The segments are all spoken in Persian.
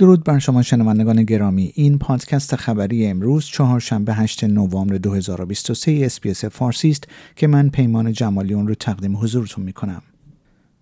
درود بر شما شنوندگان گرامی این پادکست خبری امروز چهارشنبه 8 نوامبر 2023 SBS فارسی است که من پیمان جمالی اون رو تقدیم حضورتون می کنم.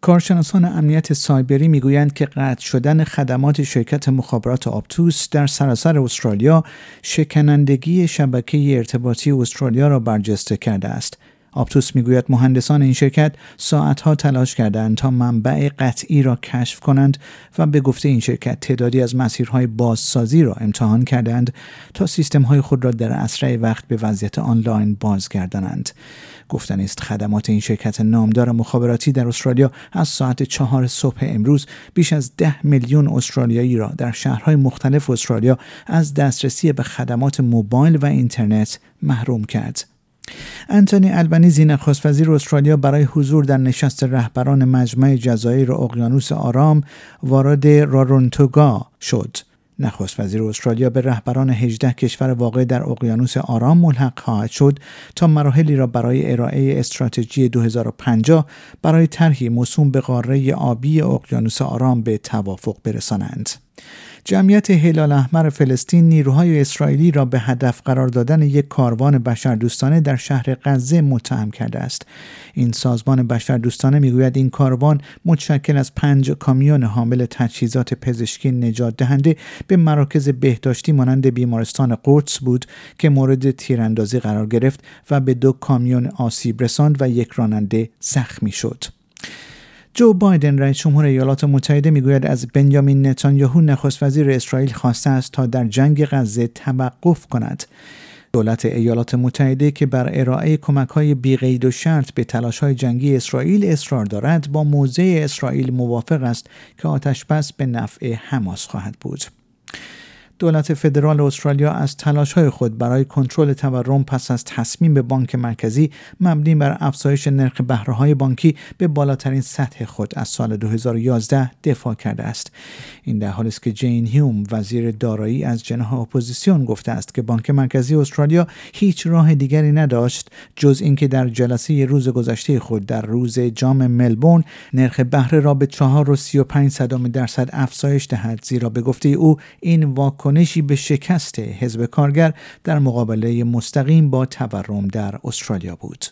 کارشناسان امنیت سایبری می‌گویند که قطع شدن خدمات شرکت مخابرات آپتوس در سراسر استرالیا شکنندگی شبکه ارتباطی استرالیا را برجسته کرده است آپتوس می‌گوید مهندسان این شرکت ساعتها تلاش کردند تا منبع قطعی را کشف کنند و به گفته این شرکت تعدادی از مسیرهای بازسازی را امتحان کردند تا سیستمهای خود را در اسرع وقت به وضعیت آنلاین بازگردانند. گفتن است خدمات این شرکت نامدار مخابراتی در استرالیا از ساعت چهار صبح امروز بیش از ده میلیون استرالیایی را در شهرهای مختلف استرالیا از دسترسی به خدمات موبایل و اینترنت محروم کرد. انتونی البنیزی نخست وزیر استرالیا برای حضور در نشست رهبران مجمع جزایر اقیانوس آرام وارد رارونتوگا شد. نخست وزیر استرالیا به رهبران 18 کشور واقع در اقیانوس آرام ملحق خواهد شد تا مراحلی را برای ارائه استراتژی 2050 برای طرحی موسوم به قاره آبی اقیانوس آرام به توافق برسانند. جمعیت هلال احمر فلسطین نیروهای اسرائیلی را به هدف قرار دادن یک کاروان بشردوستانه در شهر غزه متهم کرده است. این سازمان بشردوستانه می‌گوید این کاروان متشکل از پنج کامیون حامل تجهیزات پزشکی نجات دهنده به مراکز بهداشتی مانند بیمارستان قدس بود که مورد تیراندازی قرار گرفت و به دو کامیون آسیب رساند و یک راننده زخمی شد. جو بایدن رئیس جمهور ایالات متحده می‌گوید از بنیامین نتانیاهو نخست وزیر اسرائیل خواسته است تا در جنگ غزه توقف کند دولت ایالات متحده که بر ارائه کمک های بیقید و شرط به تلاش های جنگی اسرائیل اصرار دارد با موضع اسرائیل موافق است که آتش بس به نفع حماس خواهد بود. دولت فدرال استرالیا از تلاش های خود برای کنترل تورم پس از تصمیم به بانک مرکزی مبنی بر افزایش نرخ بهره های بانکی به بالاترین سطح خود از سال 2011 دفاع کرده است. این در حالی است که جین هیوم وزیر دارایی از جناح اپوزیسیون گفته است که بانک مرکزی استرالیا هیچ راه دیگری نداشت جز اینکه در جلسه روز گذشته خود در روز جام ملبورن نرخ بهره را به 4.35 درصد افزایش دهد زیرا به گفته او این واکنش واکنشی به شکست حزب کارگر در مقابله مستقیم با تورم در استرالیا بود.